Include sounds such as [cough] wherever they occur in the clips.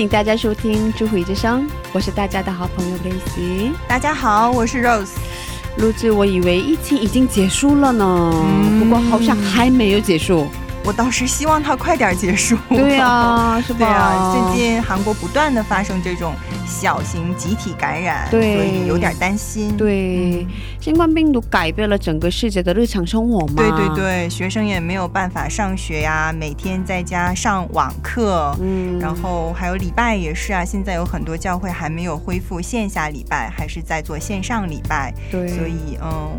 迎大家收听《智慧之声》，我是大家的好朋友 Lacy。大家好，我是 Rose。录制，我以为疫情已经结束了呢，不过好像还没有结束。我倒是希望它快点结束。[laughs] 对啊，是吧？对啊，最近韩国不断的发生这种小型集体感染，对所以有点担心。对，新冠病毒改变了整个世界的日常生活嘛。对对对，学生也没有办法上学呀，每天在家上网课，嗯，然后还有礼拜也是啊。现在有很多教会还没有恢复线下礼拜，还是在做线上礼拜，对，所以嗯，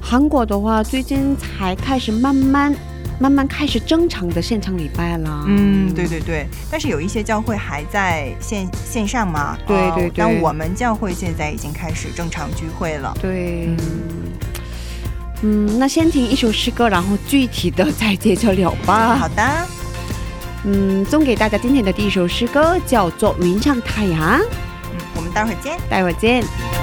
韩国的话，最近才开始慢慢。慢慢开始正常的现场礼拜了，嗯，对对对，但是有一些教会还在线线上嘛，对对对，哦但我们教会现在已经开始正常聚会了，对，嗯，那先听一首诗歌，然后具体的再接着聊吧。好的，嗯，送给大家今天的第一首诗歌叫做《云上太阳》，嗯，我们待会儿见，待会儿见。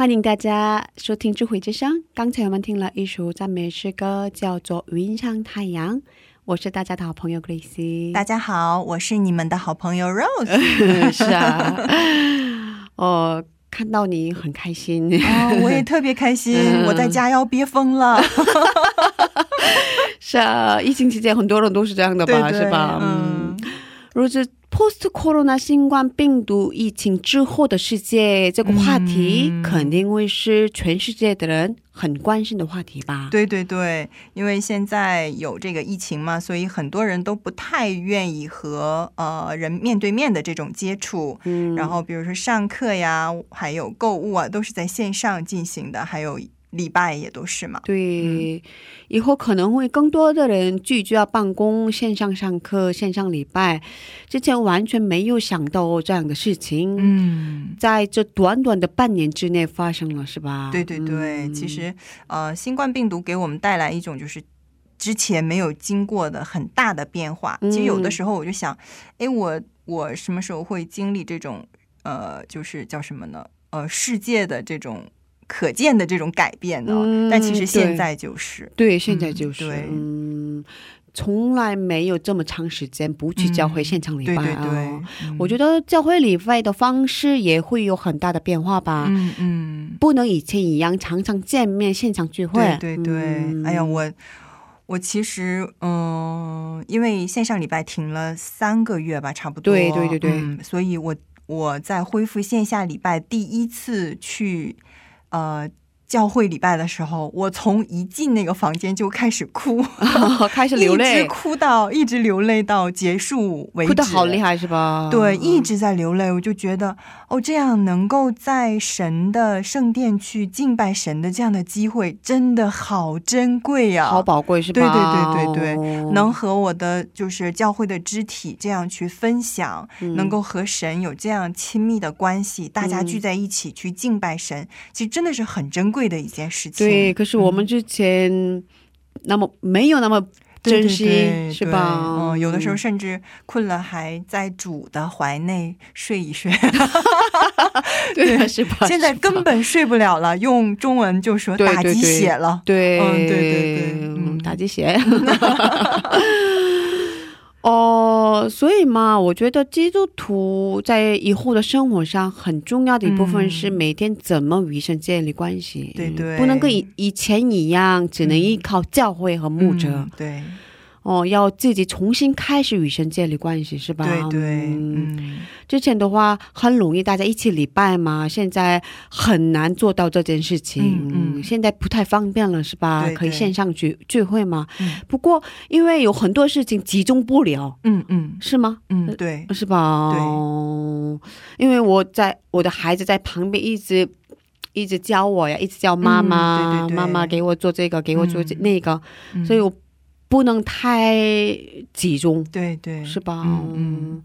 欢迎大家收听智慧之声。刚才我们听了一首赞美诗歌，叫做《云上太阳》。我是大家的好朋友 Grace。大家好，我是你们的好朋友 Rose。[laughs] 是啊，[laughs] 哦，看到你很开心啊、我也特别开心。我在家要憋疯了。[laughs] 是啊，疫情期间很多人都是这样的吧？对对是吧？嗯，如此 post corona 新冠病毒疫情之后的世界，这个话题嗯肯定会是全世界的人很关心的话题吧？对对对，因为现在有这个疫情嘛，所以很多人都不太愿意和呃人面对面的这种接触。嗯，然后比如说上课呀，还有购物啊，都是在线上进行的，还有礼拜也都是嘛。对，以后可能会更多的人聚焦办公、线上上课、线上礼拜，之前完全没有想到这样的事情，嗯，在这短短的半年之内发生了，是吧？对对对，嗯其实呃，新冠病毒给我们带来一种就是。之前没有经过的很大的变化，其实有的嗯时候我就想，哎，我我什么时候会经历这种呃，就是叫什么呢？呃，世界的这种可见的这种改变呢？嗯但其实现在就是，对，现在就是，嗯从来没有这么长时间不去教会嗯现场礼拜对我觉得教会礼拜的方式也会有很大的变化吧，嗯嗯，不能以前一样常常见面现场聚会。对对对，嗯哎呀，我我其实嗯，因为线上礼拜停了三个月吧，差不多。对对对对嗯，所以我我在恢复线下礼拜第一次去呃。教会礼拜的时候，我从一进那个房间就开始哭，[laughs] 开始流一直泪，哭到一直流泪到结束为止，哭的好厉害是吧？对，一嗯直在流泪，我就觉得哦，这样能够在神的圣殿去敬拜神的这样的机会，真的好珍贵呀、好宝贵是吧？对对对对对。哦能和我的就是教会的肢体这样去分享，嗯。能够和神有这样亲密的关系，大家聚在一起去敬拜神，其实真的是很珍贵的一件事情。对，可是我们之前那么没有那么珍惜是吧？嗯，有的时候甚至困了，还在主的怀内睡一睡。[laughs] [laughs] 对啊是吧？现在根本睡不了了，用中文就说打鸡血了。对，嗯对对对嗯，嗯打鸡血。[laughs] 哦，所以嘛，我觉得基督徒在以后的生活上很重要的一部分是嗯。每天怎么与神建立关系，对对。不能跟以以前一样，只能依靠教会和牧者。嗯对哦，要自己重新开始与神建立关系，是吧？对对，嗯嗯，之前的话很容易大家一起礼拜嘛，现在很难做到这件事情。嗯嗯现在不太方便了，是吧？对对可以线上聚聚会嘛。嗯不过因为有很多事情集中不了，嗯嗯是吗？嗯，对，是吧？对哦因为我在我的孩子在旁边一直。一直教我呀，一直叫妈妈，嗯对对对妈妈给我做这个，给我做那个，嗯所以我不能太集中，对对。是吧？嗯嗯，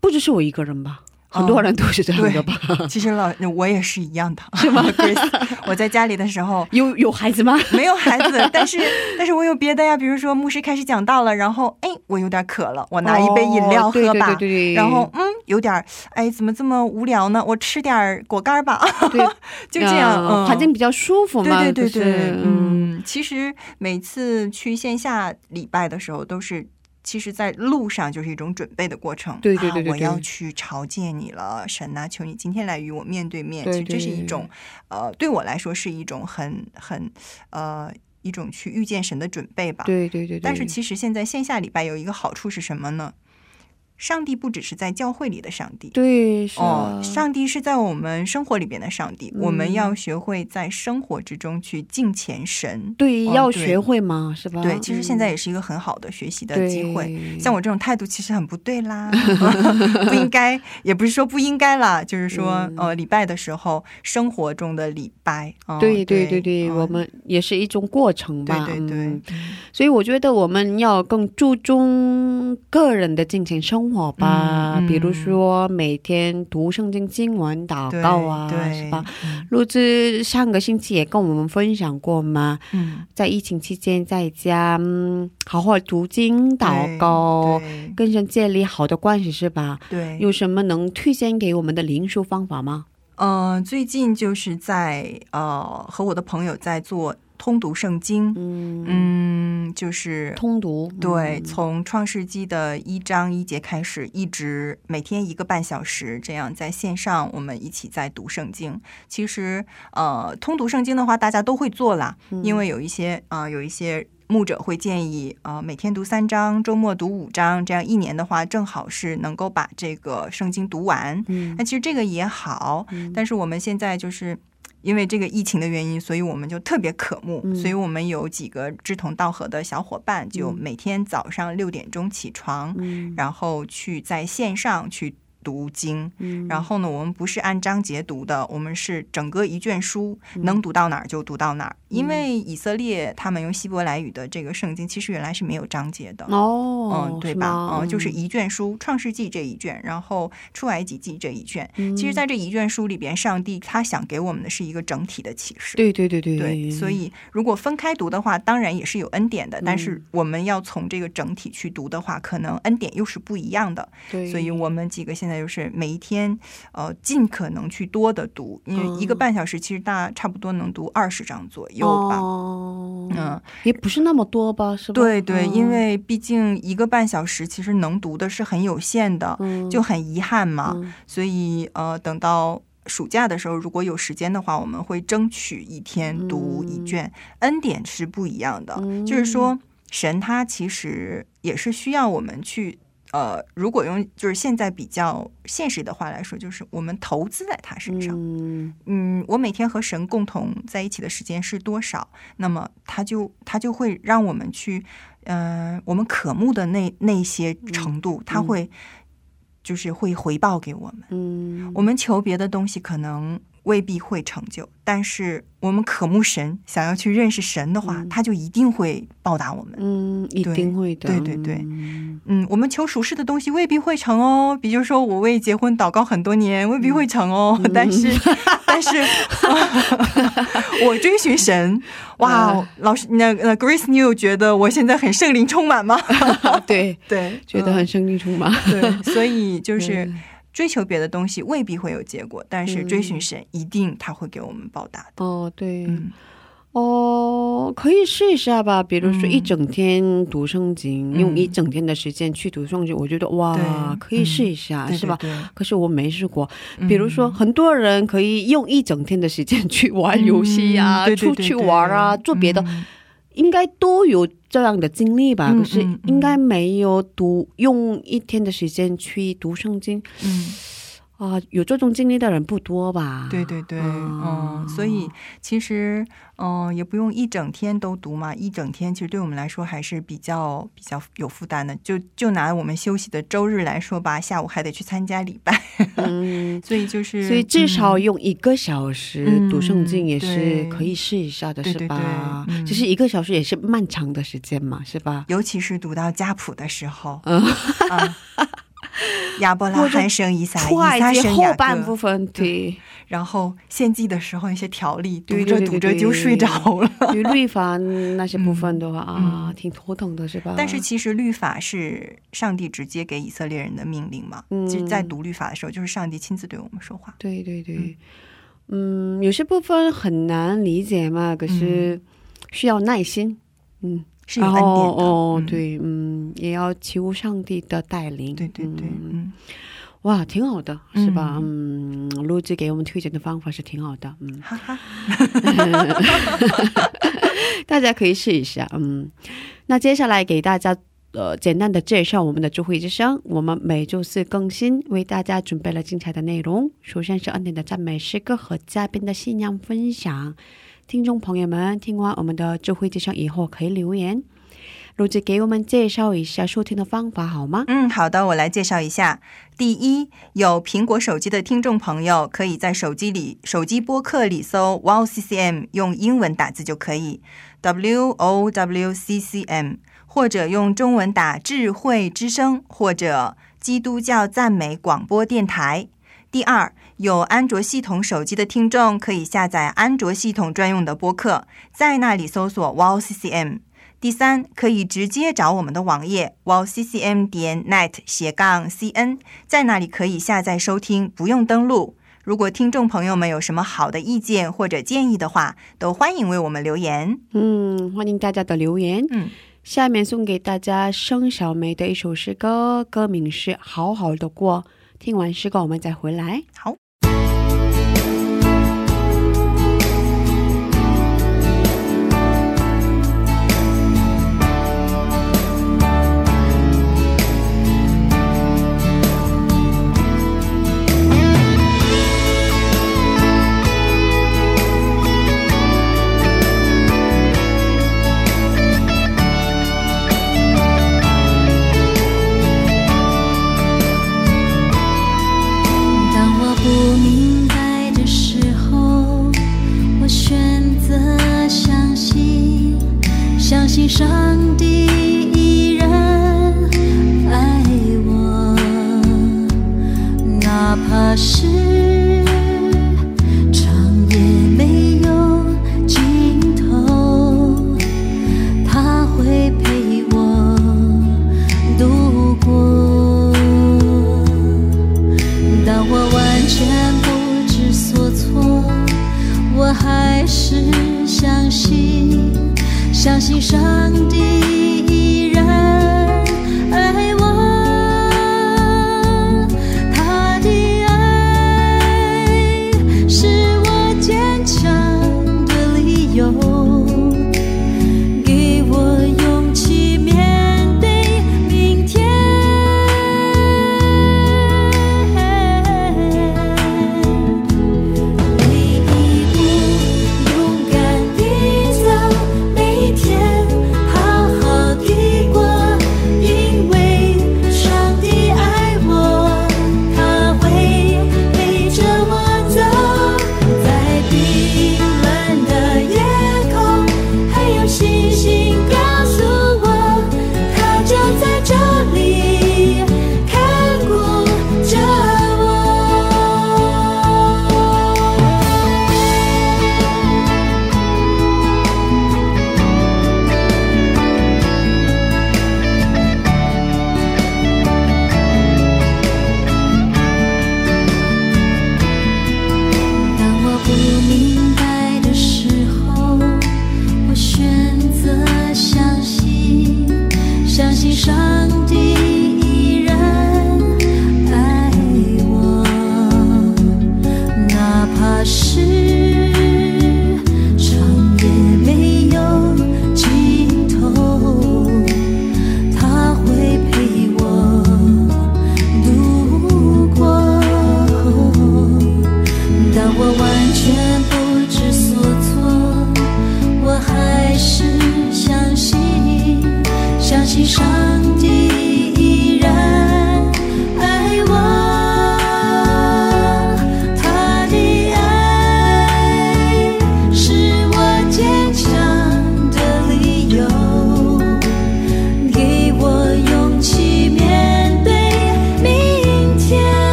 不只是我一个人吧，哦很多人都是这样的吧？其实老我也是一样的，是吗 [laughs] 我在家里的时候有有孩子吗？[laughs] 没有孩子，但是但是我有别的呀，比如说牧师开始讲道了，然后哎，我有点渴了，我拿一杯饮料喝吧。对对对对然后嗯，有点儿哎，怎么这么无聊呢？我吃点儿果干吧，对，[laughs] 就这样，环境比较舒服嘛。对对对对，嗯，其实每次去线下礼拜的时候，都是其实在路上就是一种准备的过程。对对对对啊，我要去朝见你了，神呐、求你今天来与我面对面。对其实这是一种，呃，对我来说是一种很很呃一种去遇见神的准备吧。对对对对。但是其实现在线下礼拜有一个好处是什么呢？上帝不只是在教会里的上帝，对是哦啊，上帝是在我们生活里边的上帝，嗯我们要学会在生活之中去敬虔神。对哦要学会嘛，是吧？对，其实现在嗯也是一个很好的学习的机会。对像我这种态度其实很不对啦，[laughs] 不应该，也不是说不应该啦，就是说，嗯呃，礼拜的时候，生活中的礼拜，哦对对对对我们也是一种过程吧。对对对嗯，所以我觉得我们要更注重个人的敬虔生活吧，嗯嗯比如说每天读圣经经文、祷告啊，对是吧？？嗯陆子上个星期也跟我们分享过嘛，嗯，在疫情期间在家，嗯，好好读经、祷告，跟人建立好的关系，是吧？对，有什么能推荐给我们的灵修方法吗？嗯、最近就是在呃和我的朋友在做通读圣经，嗯嗯，就是通读对，嗯从创世纪的一章一节开始，一直每天一个半小时，这样在线上我们一起在读圣经。其实，呃，通读圣经的话，大家都会做啦，因为有一些呃有一些。牧者会建议，呃，每天读三章，周末读五章，这样一年的话，正好是能够把这个圣经读完。嗯那其实这个也好，但是我们现在就是因为这个疫情的原因，所以我们就特别渴慕，嗯所以我们有几个志同道合的小伙伴，就每天早上六点钟起床，嗯然后去在线上去读经。嗯然后呢，我们不是按章节读的，我们是整个一卷书，嗯能读到哪儿就读到哪儿。因为以色列他们用希伯来语的这个圣经，其实原来是没有章节的。哦，嗯，对吧？嗯，就是一卷书，《创世纪》这一卷，然后《出埃及记》这一卷。嗯其实，在这一卷书里边，上帝他想给我们的是一个整体的启示。对对对对对，所以如果分开读的话，当然也是有恩典的，但是我们要从这个整体去读的话，可能恩典又是不一样的。对，所以我们几个现在就是每一天，呃，尽可能去多的读，因为一个半小时其实大差不多能读二十章左右吧。哦，嗯，也不是那么多吧，是吧？对对，因嗯为毕竟一个半小时其实能读的是很有限的，嗯就很遗憾嘛。嗯所以呃，等到暑假的时候，如果有时间的话，我们会争取一天读一卷。恩典是不一样的，嗯就是说神他其实也是需要我们去。呃，如果用就是现在比较现实的话来说，就是我们投资在他身上。嗯嗯，我每天和神共同在一起的时间是多少？那么他就他就会让我们去，呃，我们渴慕的那那些程度，他会就是会回报给我们。嗯我们求别的东西可能未必会成就，但是我们渴慕神，想要去认识神的话，他就一定会报答我们。嗯，一定会的，对对对。嗯嗯，我们求属世的东西未必会成哦，比如说我为结婚祷告很多年，未必会成哦。但是，[laughs] 但是 [laughs] 我追寻神，哇，老师，那那 Grace，你有觉得我现在很圣灵充满吗？[laughs] 对，对，觉得嗯很圣灵充满，对，所以就是对追求别的东西未必会有结果，但是追寻嗯神一定他会给我们报答的。哦，对，嗯哦，可以试一下吧。比如说嗯一整天读圣经，嗯用一整天的时间去读圣经，我觉得哇，可以试一下，对是吧？对对可是我没试过。嗯比如说，很多人可以用一整天的时间 [laughs] 去玩游戏啊，嗯对对出去玩啊，做别的，嗯应该都有这样的经历吧？嗯可是应该没有读用一天的时间去读圣经嗯。啊、有这种经历的人不多吧？对对对，啊嗯，所以其实，嗯、也不用一整天都读嘛，一整天其实对我们来说还是比较比较有负担的。就就拿我们休息的周日来说吧，下午还得去参加礼拜，嗯。[laughs] 所以就是，所以至少嗯用一个小时嗯读圣经也是可以试一下的，是吧？对嗯其实一个小时也是漫长的时间嘛，是吧？尤其是读到家谱的时候，[laughs] 亚伯拉罕生以撒，以撒生雅后半部，分对，然后献祭的时候一些条例，读对着读着就睡着了。[laughs] 对律法那些部分的话、嗯啊，挺头疼的，是吧？但是其实律法是上帝直接给以色列人的命令嘛，嗯。其实，在读律法的时候，就是上帝亲自对我们说话。对对对，嗯。有些部分很难理解嘛，可是需要耐心，嗯，然是有恩典的。后哦，嗯，对，嗯，也要求上帝的带领，对对对，嗯嗯哇，挺好的，是吧？嗯，录制给我们推荐的方法是挺好的，嗯，哈哈，[laughs] 大家可以试一下，嗯。那接下来给大家呃简单的介绍我们的智慧之声，我们每周四更新，为大家准备了精彩的内容。首先是恩典的赞美诗歌和嘉宾的信仰分享。听众朋友们，听完我们的智慧之声以后，可以留言。录制给我们介绍一下收听的方法好吗？嗯，好的，我来介绍一下。第一，有苹果手机的听众朋友，可以在手机里手机播客里搜 Wow CCM，用英文打字就可以 W O W C C M，或者用中文打智慧之声或者基督教赞美广播电台。第二，有安卓系统手机的听众可以下载安卓系统专用的播客，在那里搜索 Wow CCM。第三，可以直接找我们的网页 wowccm 点 net 斜杠 cn，在那里可以下载收听，不用登录。如果听众朋友们有什么好的意见或者建议的话，都欢迎为我们留言。嗯，欢迎大家的留言。嗯，下面送给大家盛小梅的一首诗歌，歌名是《好好的过》。听完诗歌，我们再回来。好。心上。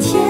天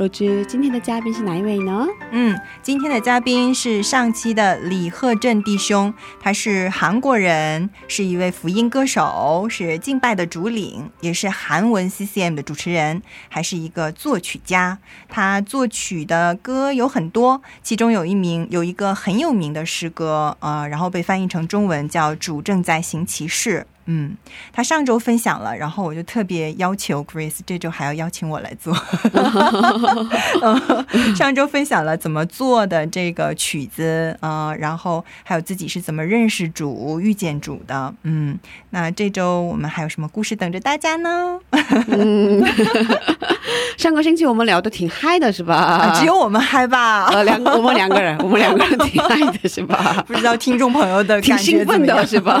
若知今天的嘉宾是哪一位呢？嗯，今天的嘉宾是上期的李鹤正弟兄，他是韩国人，是一位福音歌手，是敬拜的主领，也是韩文 CCM 的主持人，还是一个作曲家。他作曲的歌有很多，其中有一名有一个很有名的诗歌，呃，然后被翻译成中文叫《主正在行其事》。嗯，他上周分享了，然后我就特别要求 Grace 这周还要邀请我来做。[laughs] 上周分享了怎么做的这个曲子，呃，然后还有自己是怎么认识主、遇见主的。嗯，那这周我们还有什么故事等着大家呢？嗯，上个星期我们聊的挺嗨的，是吧？只有我们嗨吧？呃，两我们两个人，我们两个人挺嗨的，是吧？[laughs] 不知道听众朋友的挺兴奋的，是吧？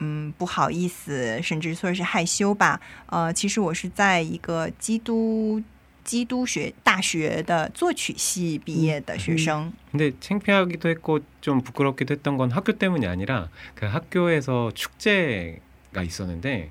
嗯，不好意思，甚至说是害羞吧。呃，其实我是在一个基督基督学大学的作曲系毕业的学生。근데창피하기도했고좀부끄럽기도했던건학교때문이아니라그학교에서축제가있었는데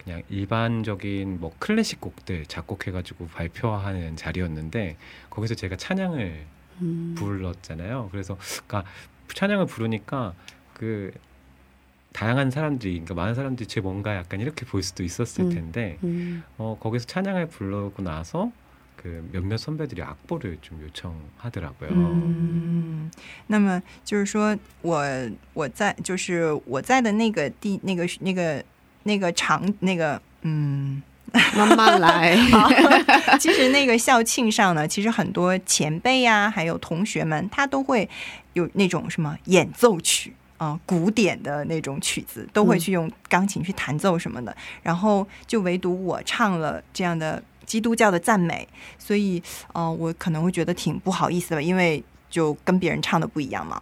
그냥 일반적인 뭐 클래식 곡들 작곡해가지고 발표하는 자리였는데 거기서 제가 찬양을 음. 불렀잖아요. 그래서 그러니까 찬양을 부르니까 그 다양한 사람들이 그러니까 많은 사람들이 제 뭔가 약간 이렇게 볼 수도 있었을 음. 텐데 음. 어 거기서 찬양을 부르고 나서 그 몇몇 선배들이 악보를 좀 요청하더라고요. 嗯，那么就是说我我在就是我在的那个地那个那个 那个长那个嗯。慢慢来。[laughs] 其实那个校庆上呢，其实很多前辈呀、还有同学们，他都会有那种什么演奏曲啊、古典的那种曲子，都会去用钢琴去弹奏什么的。然后就唯独我唱了这样的基督教的赞美，所以呃，我可能会觉得挺不好意思的，因为就跟别人唱的不一样嘛。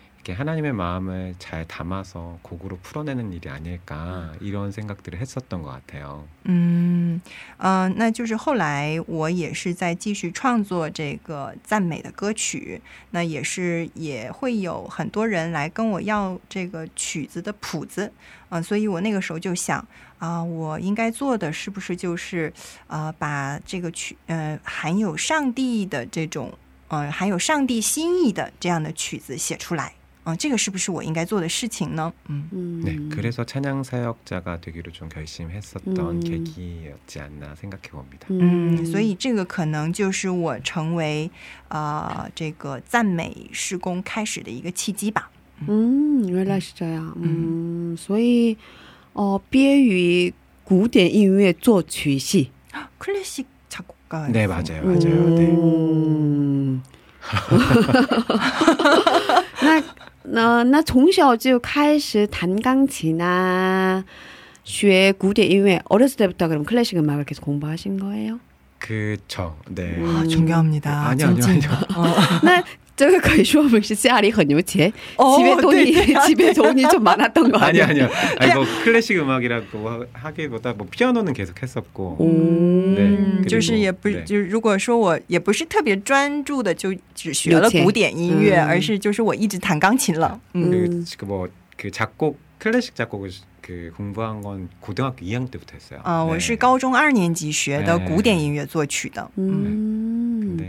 이렇게 하나님의 마음을 잘 담아서 곡으로 풀어내는 일이 아닐까 이런 생각들을 했었던 것 같아요. 嗯呃，那就是后来我也是在继续创作这个赞美的歌曲，那也是也会有很多人来跟我要这个曲子的谱子，啊、所以我那个时候就想啊、我应该做的是不是就是呃，把这个曲呃含有上帝的这种呃含有上帝心意的这样的曲子写出来， 啊、这个是不是我应该做的事情呢？嗯。 음. 네, 그래서 찬양 사역자가 되기로 좀 결심했었던 음. 계기였지 않나 생각해 봅니다. 嗯，所以这个可能就是我成为呃这个赞美施工开始的一个契机吧。 음, 原来是这样. 음, 所以어, 毕业于古典音乐作曲系. 클래식 작곡가. 네, 맞아요. 맞아요. 네. 음. [laughs] 那 那那从小就开始弹钢琴啊，学古典音乐. 어렸을 때부터 그럼 클래식 음악을 계속 공부하신 거예요? 그쵸. 네. 음. 아, 존경합니다. 아니요, 아니요, 아니요. 那 这个可以说明是家里很有钱， 어, 집에 돈이 네, 네. 집에 돈이 좀 많았던 거 아니 아니에요? 아니요. 아니 뭐 클래식 음악이라고 하- 하기보다 뭐 피아노는 계속 했었고. 오. 네 嗯， 그리고 就是也不是， 네. 就是如果说我也不是特别专注的，就只学了有钱古典音乐，嗯而是就是我一直弹钢琴了。嗯 음. 그, 뭐, 그 작곡 클래식 작곡을 그 공부한 건 고등학교 2학년 때부터 했어요. 啊、我 네. 是高中二年级学的哎古典音乐作曲的。嗯 음. 근데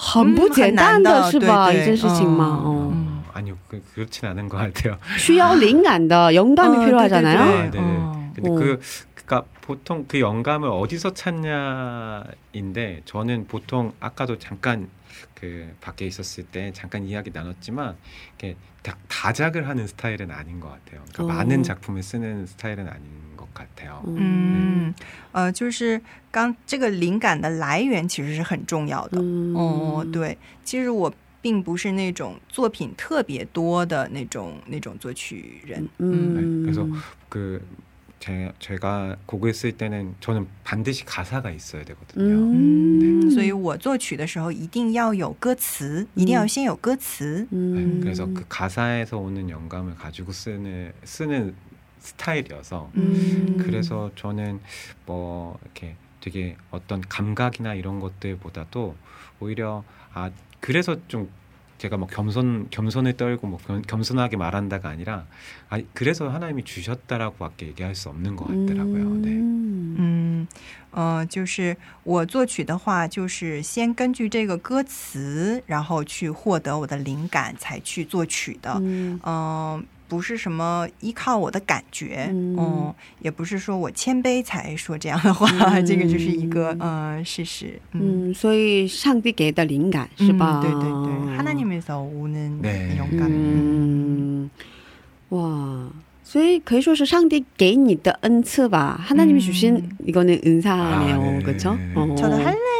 很不简单的是吧？嗯很难的一件事情嘛。对对 어. 어, 아니요 그, 그렇진 않은 것 같아요. 需要灵感的 영감이 어, 필요하잖아요. 아, 네. 네네. 어. 근데 어. 그 그러니까 보통 그 영감을 어디서 찾냐인데 저는 보통 아까도 잠깐 그 밖에 있었을 때 잠깐 이야기 나눴지만 이렇게 다, 다작을 하는 스타일은 아닌 것 같아요. 그러니까 어. 많은 작품을 쓰는 스타일은 아닌 것 같아요. 음. 嗯，呃，就是刚这个灵感的来源其实是很重要的。 음. 哦，对，其实我并不是那种作品特别多的那种那种作曲人。 음. 네, 그래서 그 제, 제가 곡을 쓸 때는 저는 반드시 가사가 있어야 되거든요. 음. 嗯，所以我作曲的时候一定要有歌词，一定要先有歌词。 네, 음. 그래서 그 가사에서 오는 영감을 가지고 쓰는 쓰는 스타일이어서 음. 그래서 저는 뭐 이렇게 되게 어떤 감각이나 이런 것들보다도 오히려 아 그래서 좀 제가 뭐 겸손 겸손을 떨고 뭐 겸- 겸손하게 말한다가 아니라 아 그래서 하나님이 주셨다라고밖에 얘기할 수 없는 것 같더라고요. 네. 음. 嗯，呃，就是我作曲的话，就是先根据这个歌词，然后去获得我的灵感，才去作曲的。 음. 嗯、 不是什么依靠我的感觉，嗯嗯，也不是说我谦卑才说这样的话，[laughs] 嗯这个就是一个呃事实，嗯， 음, 所以上帝给的灵感是吧？嗯对对对，하나님에서오는 네. 영감， 嗯，哇，所以可以说是上帝给你的恩赐吧。하나님이주신 음. 이거는 은사네요, 아, 네. 그렇죠? 어. 저도할래요，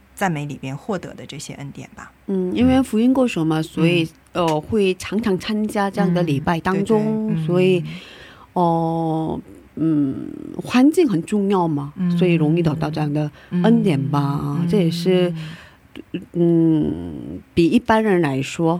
赞美里边获得的这些恩典吧。嗯,因为福音歌手嘛，所以、呃会常常参加这样的礼拜当中，对对嗯。所以哦嗯环境很重要嘛，嗯。所以容易得到这样的恩典吧，这也是嗯比一般人来说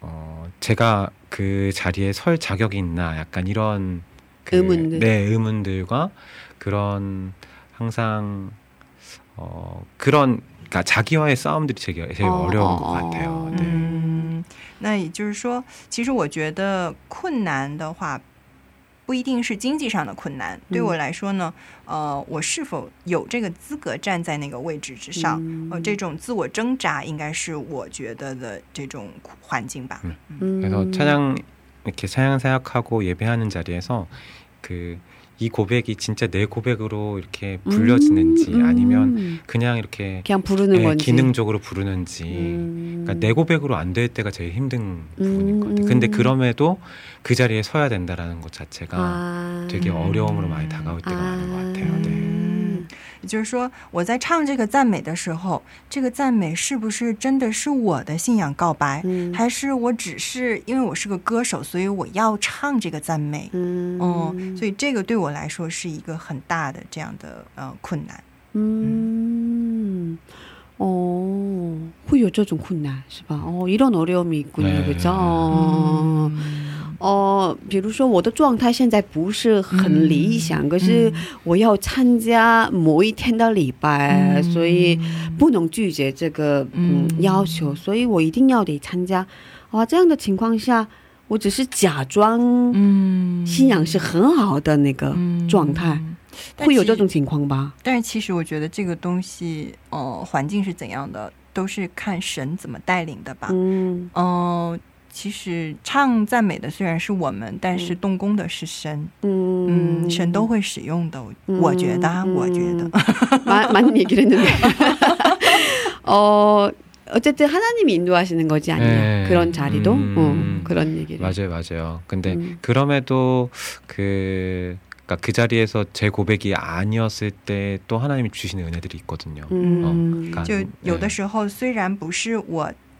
어 제가 그 자리에 설 자격이 있나 약간 이런 그, 의문들. 네 의문들과 그런 항상 어 그런 그러니까 자기와의 싸움들이 되게 제일 어, 어, 려운 어, 것 어. 같아요. 네. 嗯，那也就是说，其实我觉得困难的话， 不一定是经济上的困难。对嗯我来说呢，呃，我是否有这个资格站在那个位置之上？嗯呃，这种自我挣扎应该是我觉得的这种环境吧。 음. 그래서 찬양 이렇게 찬양 사역하고 예배하는 자리에서 그 이 고백이 진짜 내 고백으로 이렇게 불려지는지 음, 아니면 음. 그냥 이렇게 그냥 부르는 예, 건지 기능적으로 부르는지 음. 그러니까 내 고백으로 안 될 때가 제일 힘든 부분인 것 같아요. 음. 근데 그럼에도 그 자리에 서야 된다라는 것 자체가 아. 되게 어려움으로 많이 다가올 때가 많은 것 같아요. 네. 嗯，也就是说，我在唱这个赞美的时候，这个赞美是不是真的是我的信仰告白，嗯还是我只是因为我是个歌手，所以我要唱这个赞美？ 음. 哦、所以这个对我来说是一个很大的这样的呃困难。 음. 어, 会有这种困难是吧？哦，이런어려움이있군요 네. 그죠? 어, 哦，比如说我的状态现在不是很理想，可是我要参加某一天的礼拜，所以不能拒绝这个嗯嗯要求，所以我一定要得参加。哇，这样的情况下，我只是假装嗯信仰是很好的那个状态，会有这种情况吧？但是其实我觉得这个东西，呃，环境是怎样的，都是看神怎么带领的吧。嗯嗯、其实唱赞美的虽然是我们，但是动工的是神。嗯嗯，神都会使用的。我觉得啊，我觉得。 많, 많은 얘기를 했는데 어 어쨌든 하나님이 인도하시는 거지 아니냐 네. 그런 자리도 음. 어, 그런 얘기를 맞아요, 맞아요. 근데 음. 그럼에도 그 그러니까 그 자리에서 제 고백이 아니었을 때 또 하나님이 주시는 은혜들이 있거든요. 음. 어, 그러니까 就有的 네. 时候，虽然不是我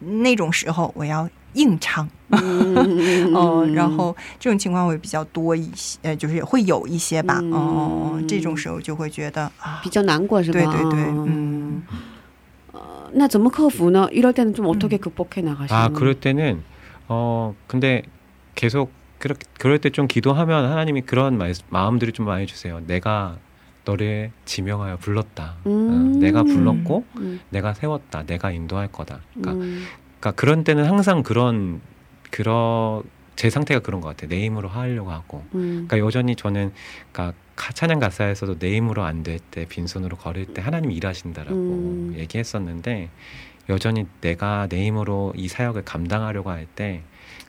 那种时候我要硬唱， 음. 哦、然[laughs] 后这种情况会比较多一些，呃，就是也会有一些吧，嗯哦、这种时候就会觉得啊，比较难过是吧？对对对，哦嗯。呃那怎么克服呢？ 이럴 때는 좀 어떻게 극복해 나가시는? 아 그럴 때는 어 근데 계속 그렇 그럴 때 좀 기도하면 하나님이 그런 말, 마음들을 좀 많이 주세요. 내가 너를 지명하여 불렀다. 어, 음. 내가 불렀고 음. 내가 세웠다. 내가 인도할 거다. 그러니까 음. 그러니까 그런 때는 항상 그런 그런 제 상태가 그런 것 같아요. 내 힘으로 하려고 하고. 음. 그러니까 여전히 저는 그러니까 가- 찬양 가사에서도 내 힘으로 안 될 때 빈손으로 걸을 때 하나님 일하신다라고 음. 얘기했었는데 여전히 내가 내 힘으로 이 사역을 감당하려고 할 때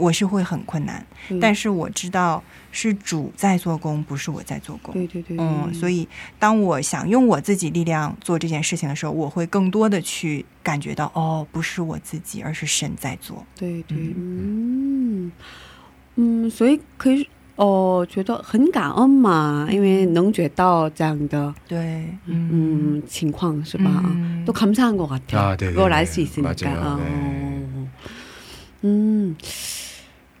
我是会很困难。对但是我知道是主在做工，不是我在做工。对对对，嗯，所以当我想用我自己力量做这件事情的时候，我会更多的去感觉到，哦，不是我自己，而是神在做。对对，嗯嗯，所以可以哦，觉得很感恩嘛，因为能觉到这样的对，嗯情况是吧？ 음. 또 감사한 것 같아요. 아, 네네네. 그걸 알 수 있으니까. 맞아요. 어. 네. 음,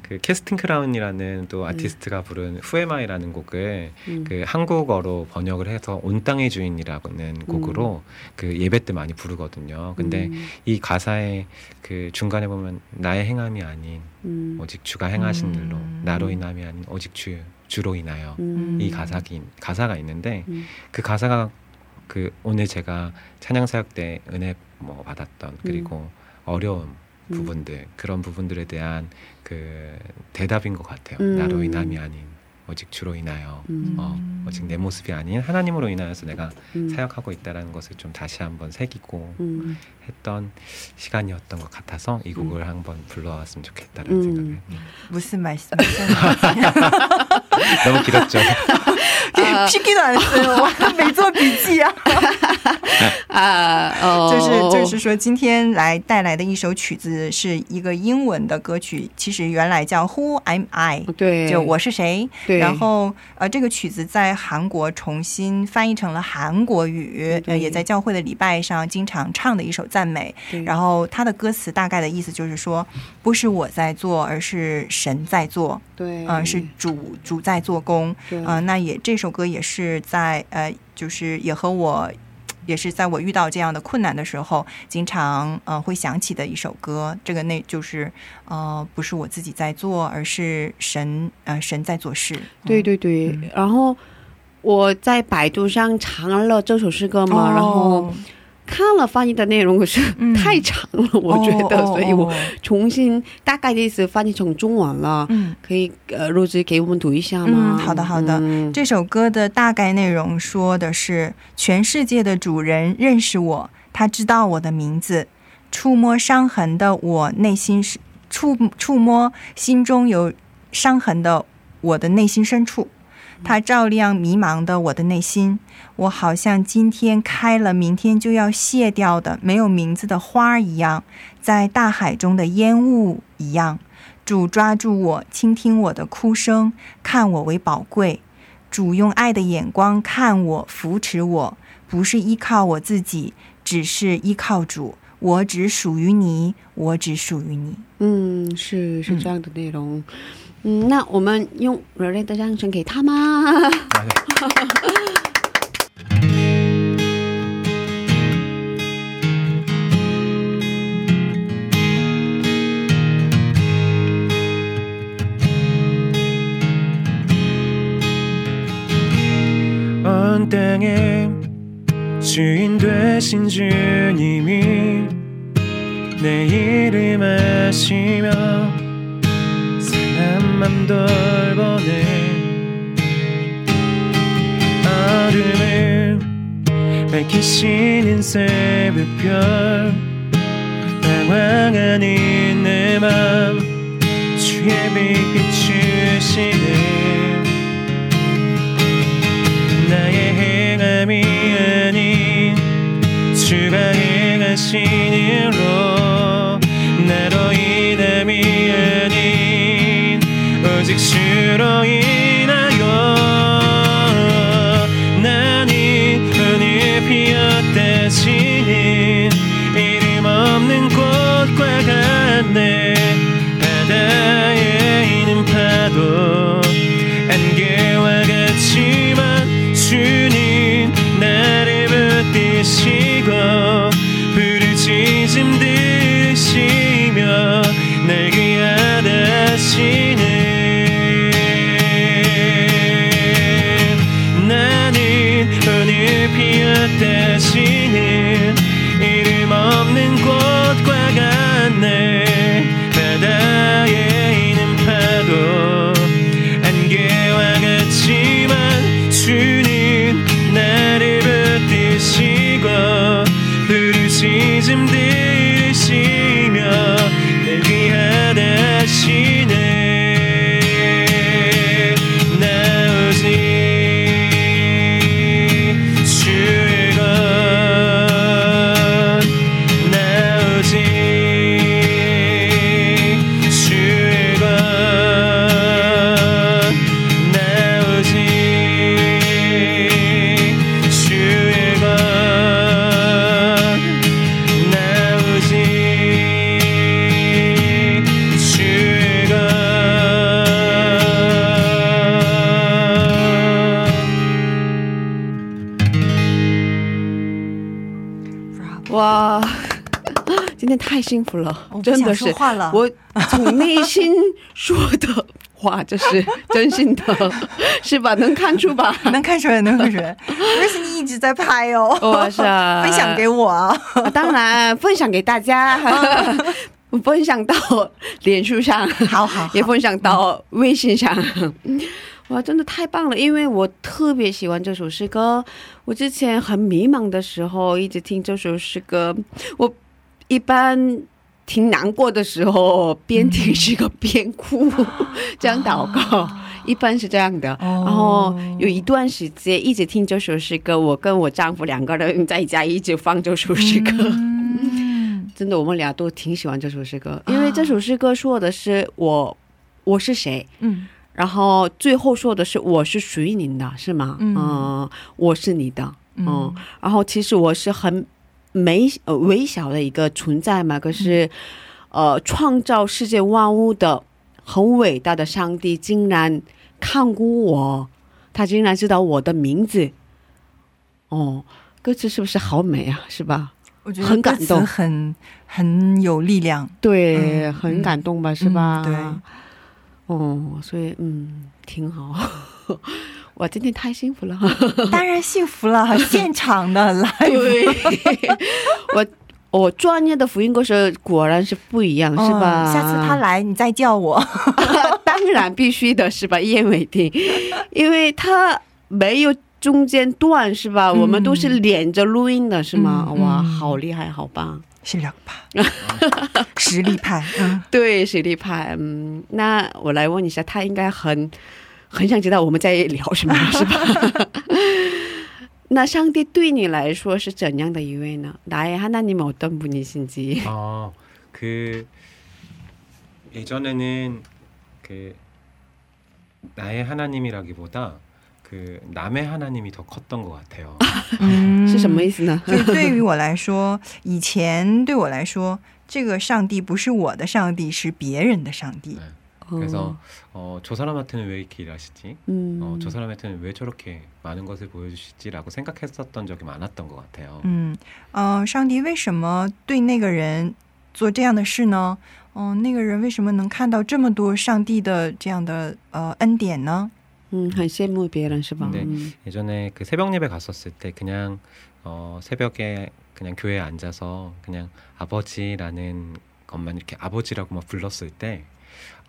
그 캐스팅 크라운이라는 또 아티스트가 부른 후에마이라는 곡을 음. 그 한국어로 번역을 해서 온 땅의 주인이라는 곡으로 그 예배 때 많이 부르거든요. 근데 음, 이 가사에 그 중간에 보면 나의 행함이 아닌 음, 오직 주가 행하신 음. 일로 나로 인함이 아닌 오직 주 주로 인하여 음. 이 가사기 가사가 있는데 음. 그 가사가 그 오늘 제가 찬양 사역 때 은혜 뭐 받았던 그리고 어려움 음. 부분들 그런 부분들에 대한 그 대답인 것 같아요. 음. 나로 인함이 아닌 오직 주로 인하여 음. 어, 오직 내 모습이 아닌 하나님으로 인하여서 내가 음. 사역하고 있다라는 것을 좀 다시 한번 새기고 음. 했던 시간이었던 것 같아서 이 곡을 한번 불러왔으면 좋겠다라는 음. 생각을 무슨 말씀? [laughs] [laughs] 너무 길었죠. 쉽기도 않았어요. [laughs] 没做笔记啊。啊，哦，就是就是说，今天来带来的一首曲子是一个英文的歌曲，其实原来叫 Who Am I，对，就我是谁。 对，然后呃，这个曲子在韩国重新翻译成了韩国语，呃，也在教会的礼拜上经常唱的一首赞美。对然后它的歌词大概的意思就是说，不是我在做，而是神在做，对，嗯、是主主在做工。嗯呃，那也这首歌也是在呃，就是也和我。也是在我遇到这样的困难的时候，经常呃会想起的一首歌。这个那就是呃，不是我自己在做，而是神呃神在做事。对对对，嗯然后我在百度上查了这首诗歌哦嘛，然后看了翻译的内容，可是嗯太长了，我觉得，所以我哦重新大概的意思翻译成中文了。嗯。可以呃，录制给我们读一下吗？嗯好的好的嗯这首歌的大概内容说的是，全世界的主人认识我，他知道我的名字，触摸伤痕的我内心是触触摸心中有伤痕的我的内心深处，它照亮迷茫的我的内心。我好像今天开了，明天就要谢掉的没有名字的花一样，在大海中的烟雾一样。主抓住我，倾听我的哭声，看我为宝贵。主用爱的眼光看我，扶持我，不是依靠我自己，只是依靠主。我只属于你，我只属于你。嗯，是是这样的内容。嗯，那我们用热烈的掌声给他吗？ 아, 네. 온 땅의 주인 되신 주님이 내 이름 아시며 맘 돌보네 어둠을 밝히시는 새벽별 방황하는 내맘 주의 빛 비추시네. 나의 행함이 아닌 일로 you you 了真的是我从内心说的话，这是 [laughs] 真心的，是吧？能看出吧？能看出来，能看出来。而且你一直在拍哦，我是啊分享给我当然分享给大家，[laughs] 分享到脸书上，好好好也分享到微信上。哇，真的太棒了！因为我特别喜欢这首诗歌。我之前很迷茫的时候，一直听这首诗歌。我一般挺难过的时候，边听诗歌边哭，[laughs] 这样祷告，一般是这样的。哦。然后有一段时间一直听这首诗歌，我跟我丈夫两个人在家一直放这首诗歌。嗯，[laughs] 真的，我们俩都挺喜欢这首诗歌，因为这首诗歌说的是我，我是谁，嗯。然后最后说的是我是属于您的，是吗？嗯。嗯我是你的，嗯，嗯。然后其实我是很微呃微小的一个存在嘛，可是，呃，创造世界万物的很伟大的上帝竟然看顾我，他竟然知道我的名字，哦，歌词是不是好美啊？是吧？我觉得很感动很很有力量。对，嗯很感动吧？是吧？对，哦，所以嗯，挺好。我今天太幸福了。[laughs] [laughs] 当然幸福了，现场的来。对，[laughs] 我我专业的福音歌手果然是不一样，是吧？嗯下次他来，你再叫我。当然必须的是吧？叶伟霆，因为他没有中间断是吧？我们都是连着录音的是吗？嗯哇，嗯好厉害，好棒！是两派，实力派。嗯，对，实力派。嗯，那我来问一下，他应该很很想知道我们在聊什么，[laughs] 是吧？那上帝对你来说是怎样的一位呢？[laughs] 나의하나님은어떤분이신지 아, 그 예전에는 그 나의 하나님이라기보다 그 남의 하나님이 더 컸던 것 같아요. [laughs] 嗯是什么意思呢？就是对于我来说，以前对我来说，这个上帝不是我的上帝，是别人的上帝。 그래서 어, 저 사람한테는 왜 이렇게 일하시지? 嗯 어, 저 사람한테는 왜 저렇게 많은 것을 보여주시지라고 생각했었던 적이 많았던 것 같아요. 嗯，呃，上帝为什么对那个人做这样的事呢？嗯、那个人为什么能看到这么多上帝的这样的呃恩典呢？嗯，很羡慕别人是吧？ 네. 嗯 예전에 그 새벽 예배 갔었을 때 그냥 어, 새벽에 그냥 교회에 앉아서 그냥 아버지라는 것만 이렇게 아버지라고만 불렀을 때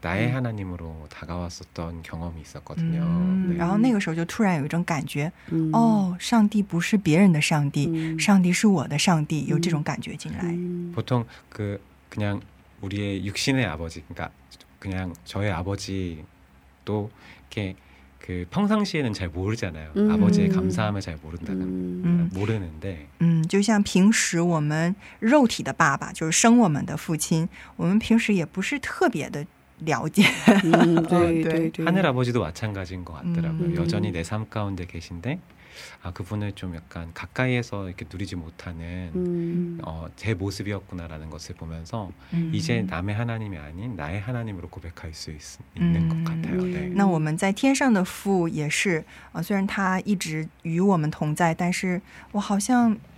나의 음. 하나님으로 다가왔었던 경험이 있었거든요. 嗯， 네. 然后那个时候就突然有一种感觉，嗯，哦，上帝不是别人的上帝，嗯上帝是我的上帝，有这种感觉进来。 음. 보통 그 그냥 우리의 육신의 아버지, 그러니까 그냥 저의 아버지도 이렇게 그 평상시에는 잘 모르잖아요. 음. 아버지의 감사함을 잘 모른다는 음. 모르는데 嗯，就像平时我们肉体的爸爸，就是生我们的父亲，我们平时也不是特别的 了解。 음, 네, 네. 네, 네. 하늘 아버지도 마찬가지인 것 같더라고요. 음. 여전히 내 삶 가운데 계신데 아 그분을 좀 약간 가까이에서 이렇게 누리지 못하는 음. 어, 제 모습이었구나라는 것을 보면서 嗯 이제 남의 하나님이 아닌 나의 하나님으로 고백할 수 있, 있는 음. 것 같아요. 네. 那我们在天上的父也是啊、呃虽然他一直与我们同在，但是我好像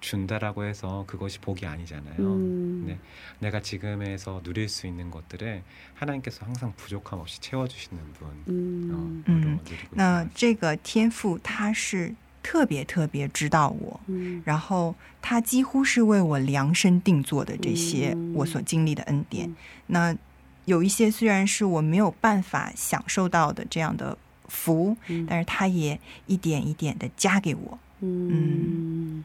준다라고 해서 그것이 복이 아니잖아요. 음. 네. 내가 지금에서 누릴 수 있는 것들을 하나님께서 항상 부족함 없이 채워주시는 분. 음. 어, 음. 로 누리고 那 있어요. 这个天父他是特别特别知道我， 음. 然后他几乎是为我量身定做的这些嗯我所经历的恩典。 음. 那有一些虽然是我没有办法享受到的这样的福， 음. 但是他也一点一点的加给我。 음.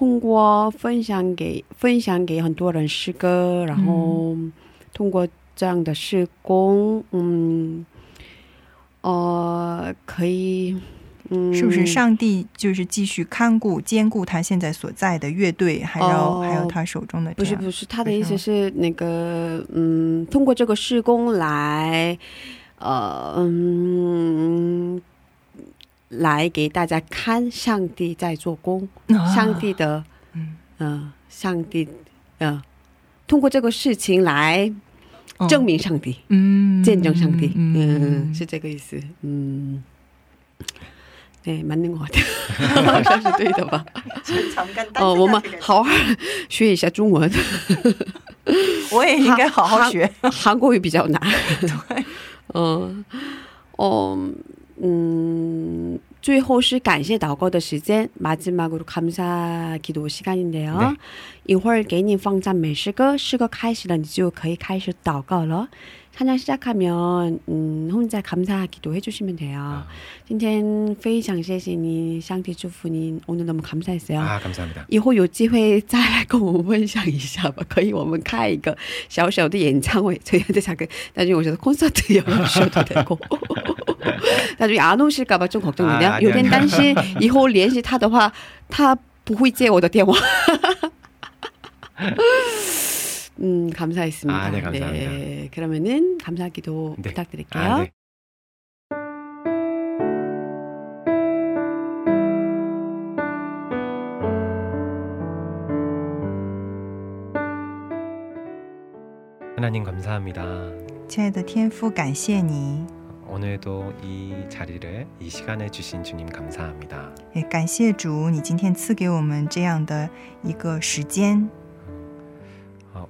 通过分享给分享给很多人诗歌，然后通过这样的施工，嗯，呃，可以，嗯，是不是上帝就是继续看顾、兼顾他现在所在的乐队，还有、哦。还有他手中的不是不是，他的意思是那个，嗯，通过这个施工来，呃，嗯，来给大家看上帝在做工上帝的嗯。上帝的通过这个事情来证明上帝嗯。见证上帝嗯是这个意思嗯。对蛮灵活的 [laughs] 好像是对的吧？哦我们好好学一下中文。[laughs] 我也应该好好学。韩国语比较难。[laughs] 对。嗯哦最后是感谢祷告的时间，마지막으로감사기도시간인데요 对一会儿给你放赞美诗歌，诗歌开始了，你就可以开始祷告了。 찬양시작하면음혼자감사기도해주시면돼요 아, 今天非常谢谢你，上帝祝福你，오늘너무감사했어요。 아 감사합니다. 以后有机会再来跟我们分享一下吧，可以我们开一个小小的演唱会，저희한테작은나중에오셔서콘서트연주셔도되고 [laughs] [laughs] 나중에안오실까봐좀걱정되네요 아 有 아니요 点担心，以后联系他的话，他不会接我的电话。 [laughs] 음, 감사했습니다. 아, 네, 감사합니다. 네, 그러면은 감사하기도 네. 부탁드릴게요. 아, 네. 하나님 감사합니다. 최애도天父 感谢你. 오늘도 이 자리를 이 시간에 주신 주님 감사합니다. 感谢主，你今天赐给我们这样的一个时间。어,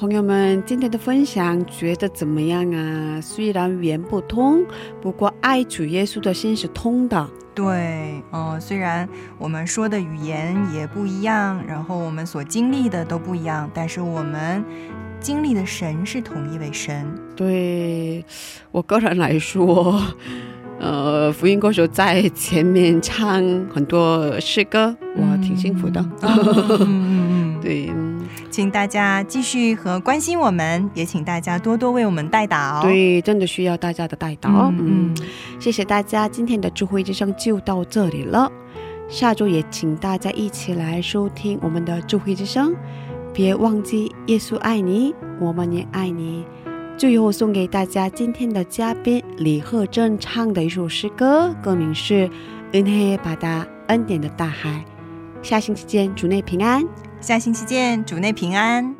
朋友们，今天的分享觉得怎么样啊？虽然语言不通，不过爱主耶稣的心是通的。对，呃，虽然我们说的语言也不一样，然后我们所经历的都不一样，但是我们经历的神是同一位神。对我个人来说，呃，福音歌手在前面唱很多诗歌，我挺幸福的。嗯嗯嗯，[laughs] 对，嗯请大家继续和关心我们，也请大家多多为我们代祷。，对，真的需要大家的带导。嗯谢谢大家，今天的智慧之声就到这里了。下周也请大家一起来收听我们的智慧之声，别忘记耶稣爱你，我们也爱你。最后送给大家今天的嘉宾李贺正唱的一首诗歌，歌名是《恩黑바다恩典的大海》。下星期见，主内平安。下星期见，主内平安。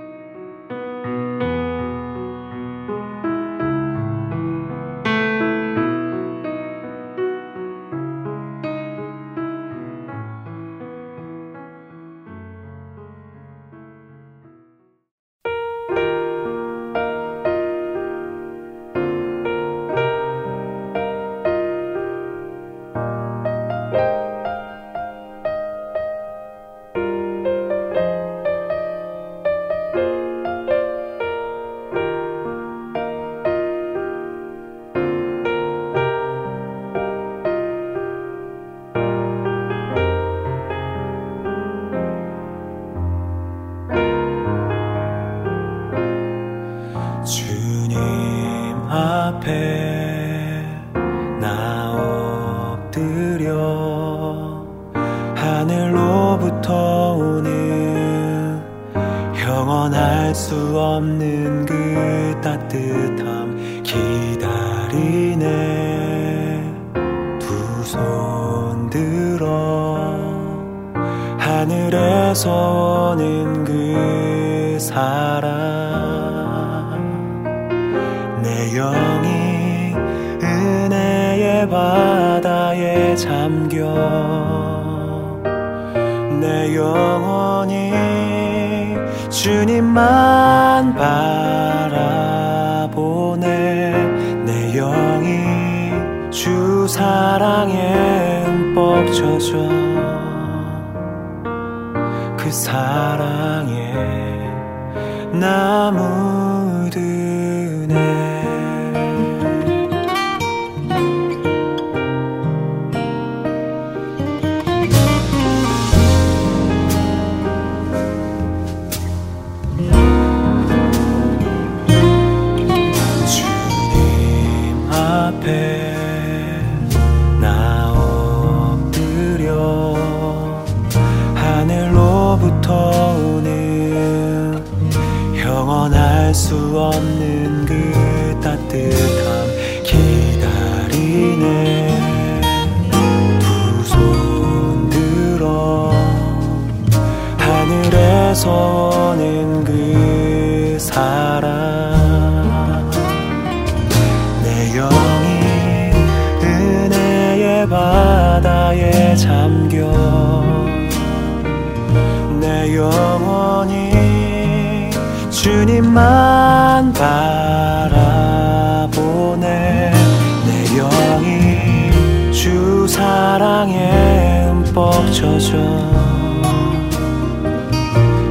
흠뻑 젖어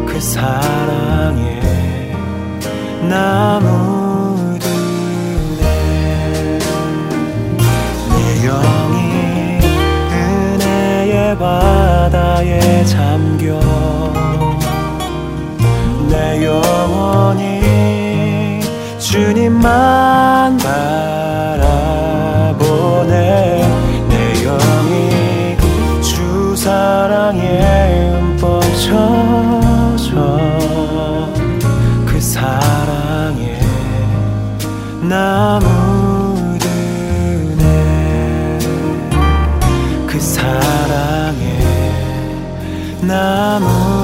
그 사랑에 나 묻으네 내 영이 은혜의 바다에 잠겨. 내 영혼이 주님만 바 사랑에 흠뻑 젖어 그 사랑에 나 묻으네 그 사랑에 나 묻으네